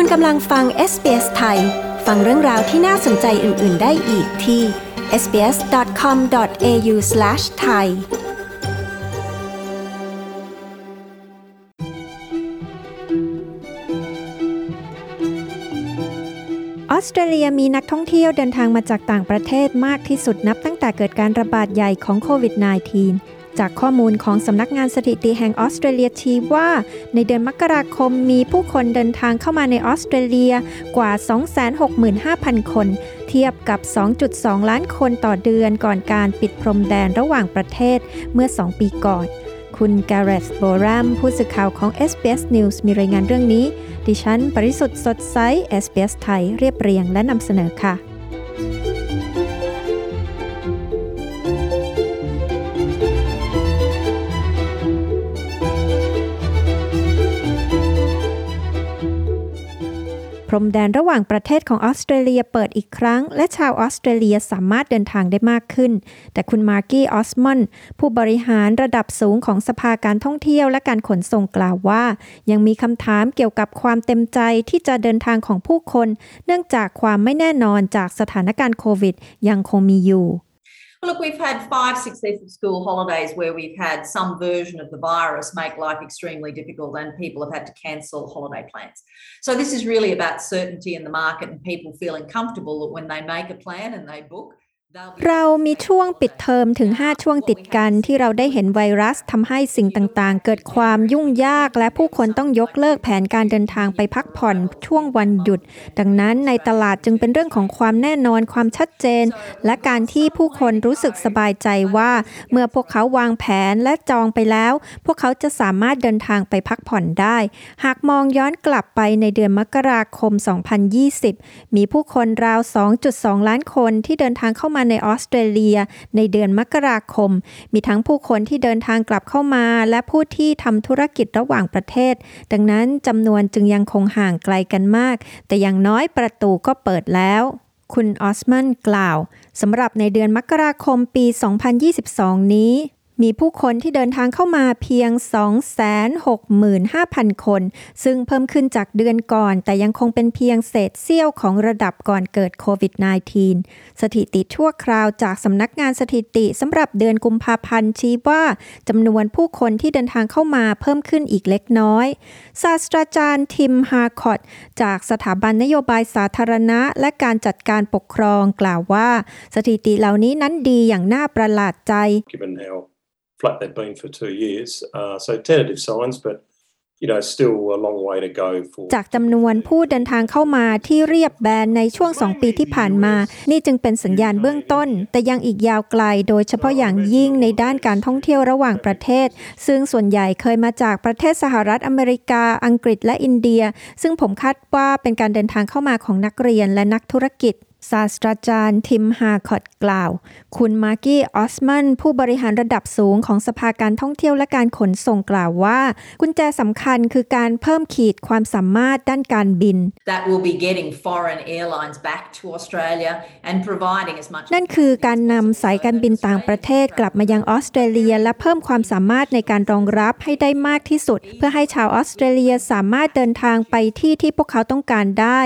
คุณกำลังฟัง SBS ไทย ฟังเรื่องราวที่น่าสนใจอื่น ๆ ได้อีกที่ sbs.com.au/thai ออสเตรเลียมีนักท่องเที่ยวเดินทางมาจากต่างประเทศมากที่สุดนับตั้งแต่เกิดการระบาดใหญ่ของโควิด -19 จากข้อมูลของสำนักงานสถิติแห่งออสเตรเลียชี้ว่า ในเดือนมกราคมมีผู้คนเดินทางเข้ามาในออสเตรเลียกว่า 265,000 คน เทียบกับ 2.2 ล้านคนต่อเดือนก่อนการปิดพรมแดนระหว่างประเทศเมื่อ 2 ปีก่อน คุณกาเรสโบรัมผู้สื่อข่าวของ SBS News มีรายงานเรื่องนี้ ดิฉัน ปริสุทธ์สดใส SBS ไทยเรียบเรียงและนำเสนอค่ะ พรมแดนระหว่างประเทศของออสเตรเลียเปิดอีกครั้ง และชาวออสเตรเลียสามารถเดินทางได้มากขึ้น แต่คุณมาร์กี้ออสมอนผู้บริหารระดับสูงของสภาการท่องเที่ยวและการขนส่งกล่าวว่า ยังมีคำถามเกี่ยวกับความเต็มใจที่จะเดินทางของผู้คน เนื่องจากความไม่แน่นอนจากสถานการณ์โควิด ยังคงมีอยู่ Look, we've had five successive school holidays where we've had some version of the virus make life extremely difficult and people have had to cancel holiday plans. So, this is really about certainty in the market and people feeling comfortable that when they make a plan and they book, เรามีช่วงปิดเทอมถึง 5 ช่วงติดกันที่เราได้เห็นไวรัสทำให้สิ่งต่างๆ เกิดความยุ่งยากและผู้คนต้องยกเลิกแผนการเดินทางไปพักผ่อนช่วงวันหยุด ดังนั้นในตลาดจึงเป็นเรื่องของความแน่นอนความชัดเจน และการที่ผู้คนรู้สึกสบายใจว่า เมื่อพวกเขาวางแผนและจองไปแล้ว พวกเขาจะสามารถเดินทางไปพักผ่อนได้ หากมองย้อนกลับไปในเดือนมกราคม 2020 มีผู้คนราว 2.2 ล้านคนที่เดินทางเข้ามาในออสเตรเลีย ในเดือนมกราคม มีทั้งผู้คนที่เดินทางกลับเข้ามา และผู้ที่ทำธุรกิจระหว่างประเทศ ดังนั้นจำนวนจึงยังคงห่างไกลกันมาก แต่อย่างน้อยประตูก็เปิดแล้วคุณออสมันกล่าว สำหรับในเดือนมกราคมปี 2022 นี้ มีผู้คนที่เดินทางเข้ามาเพียง 265,000 คน ซึ่งเพิ่มขึ้นจากเดือนก่อน แต่ยังคงเป็นเพียงเศษเสี้ยวของระดับก่อนเกิดโควิด -19 สถิติชั่วคราวจากสำนักงานสถิติสำหรับเดือนกุมภาพันธ์ชี้ว่าจำนวนผู้คนที่เดินทางเข้ามาเพิ่มขึ้นอีกเล็กน้อย ศาสตราจารย์ทิมฮาร์คอตจากสถาบันนโยบายสาธารณะ และการจัดการปกครองกล่าวว่า สถิติเหล่านี้นั้นดีอย่างน่าประหลาดใจ flat they've been for two years. Uh, so tentative signs, but you know, still a long way to go for จากจำนวนผู้เดินทางเข้ามาที่เรียบแบนในช่วง 2 ปีที่ผ่านมา นี่จึงเป็นสัญญาณเบื้องต้น แต่ยังอีกยาวไกล โดยเฉพาะอย่างยิ่งในด้านการท่องเที่ยวระหว่างประเทศ ซึ่งส่วนใหญ่เคยมาจากประเทศสหรัฐอเมริกา อังกฤษและอินเดีย ซึ่งผมคาดว่าเป็นการเดินทางเข้ามาของนักเรียนและนักธุรกิจ ศาสตราจารย์ทิมฮาคอตกล่าว คุณมาร์กี้ออสมัน ผู้บริหารระดับสูงของสภาการท่องเที่ยวและการขนส่งกล่าวว่า กุญแจสำคัญคือการเพิ่มขีดความสามารถด้านการบิน That will be getting foreign airlines back to Australia and providing as much นั่นคือการนำสายการบินต่างประเทศกลับมายังออสเตรเลีย และเพิ่มความสามารถในการรองรับให้ได้มากที่สุด เพื่อให้ชาวออสเตรเลียสามารถเดินทางไปที่ที่พวกเขาต้องการได้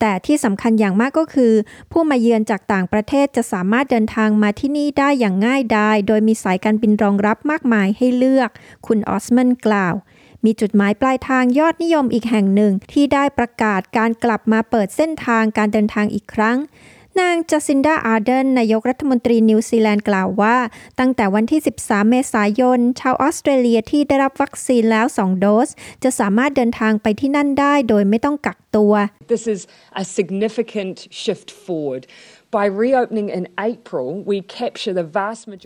แต่ที่สำคัญอย่างมากก็คือผู้มาเยือนจากต่างประเทศจะสามารถเดินทางมาที่นี่ได้อย่างง่ายดาย โดยมีสายการบินรองรับมากมายให้เลือก คุณออสมันกล่าว มีจุดหมายปลายทางยอดนิยมอีกแห่งหนึ่งที่ได้ประกาศการกลับมาเปิดเส้นทางการเดินทางอีกครั้ง นางจัสินดาอาร์เดนนายกรัฐมนตรีนิวซีแลนด์กล่าวว่า ตั้งแต่วันที่ 13 เมษายน ชาวออสเตรเลียที่ได้รับวัคซีนแล้ว 2 โดส จะสามารถเดินทางไปที่นั่นได้โดยไม่ต้องกักตัว This is a significant shift forward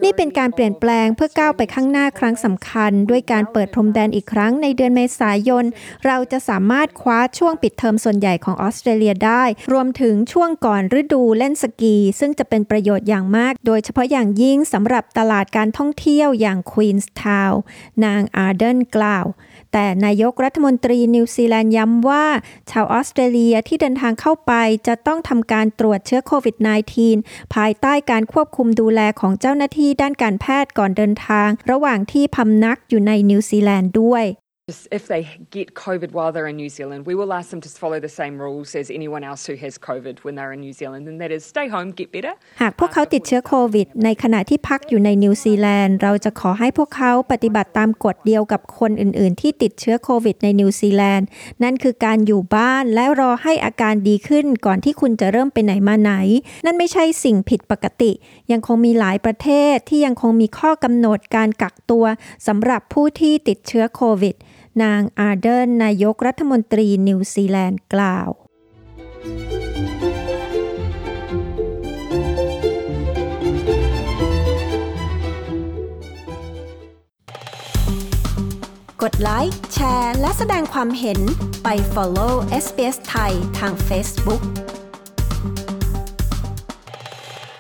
นี่เป็นการเปลี่ยนแปลงเพื่อก้าวไปข้างหน้าครั้งสำคัญ ด้วยการเปิดพรมแดนอีกครั้งในเดือนเมษายน เราจะสามารถคว้าช่วงปิดเทอมส่วนใหญ่ของออสเตรเลียได้ รวมถึงช่วงก่อนฤดูเล่นสกี ซึ่งจะเป็นประโยชน์อย่างมาก โดยเฉพาะอย่างยิ่งสำหรับตลาดการท่องเที่ยวอย่างควีนส์ทาวน์นางอาร์เดนกล่าวแต่นายกรัฐมนตรีนิวซีแลนด์ย้ำว่า ชาวออสเตรเลียที่เดินทางเข้าไปจะต้องทำการตรวจเชื้อโควิด -19 ภายใต้การควบคุมดูแลของเจ้าหน้าที่ด้านการแพทย์ก่อนเดินทาง ระหว่างที่พำนักอยู่ในนิวซีแลนด์ด้วย If they get COVID while they're in New Zealand, we will ask them to follow the same rules as anyone else who has COVID when they're in New Zealand, and that is stay home, get better. หากพวกเขาติดเชื้อโควิด ในขณะที่พักอยู่ในนิวซีแลนด์ เราจะขอให้พวกเขาปฏิบัติตามกฎเดียวกับคนอื่น ๆ ที่ติดเชื้อโควิดในนิวซีแลนด์ นั่นคือการอยู่บ้านและรอให้อาการดีขึ้นก่อนที่คุณจะเริ่มไปไหนมาไหน นั่นไม่ใช่สิ่งผิดปกติ ยังคงมีหลายประเทศที่ยังคงมีข้อกำหนดการกักตัวสำหรับผู้ที่ติดเชื้อโควิด นางอาร์เดนนายกรัฐมนตรีนิวซีแลนด์กล่าว กดไลค์ แชร์ และแสดงความเห็นไป follow SBS ไทยทาง Facebook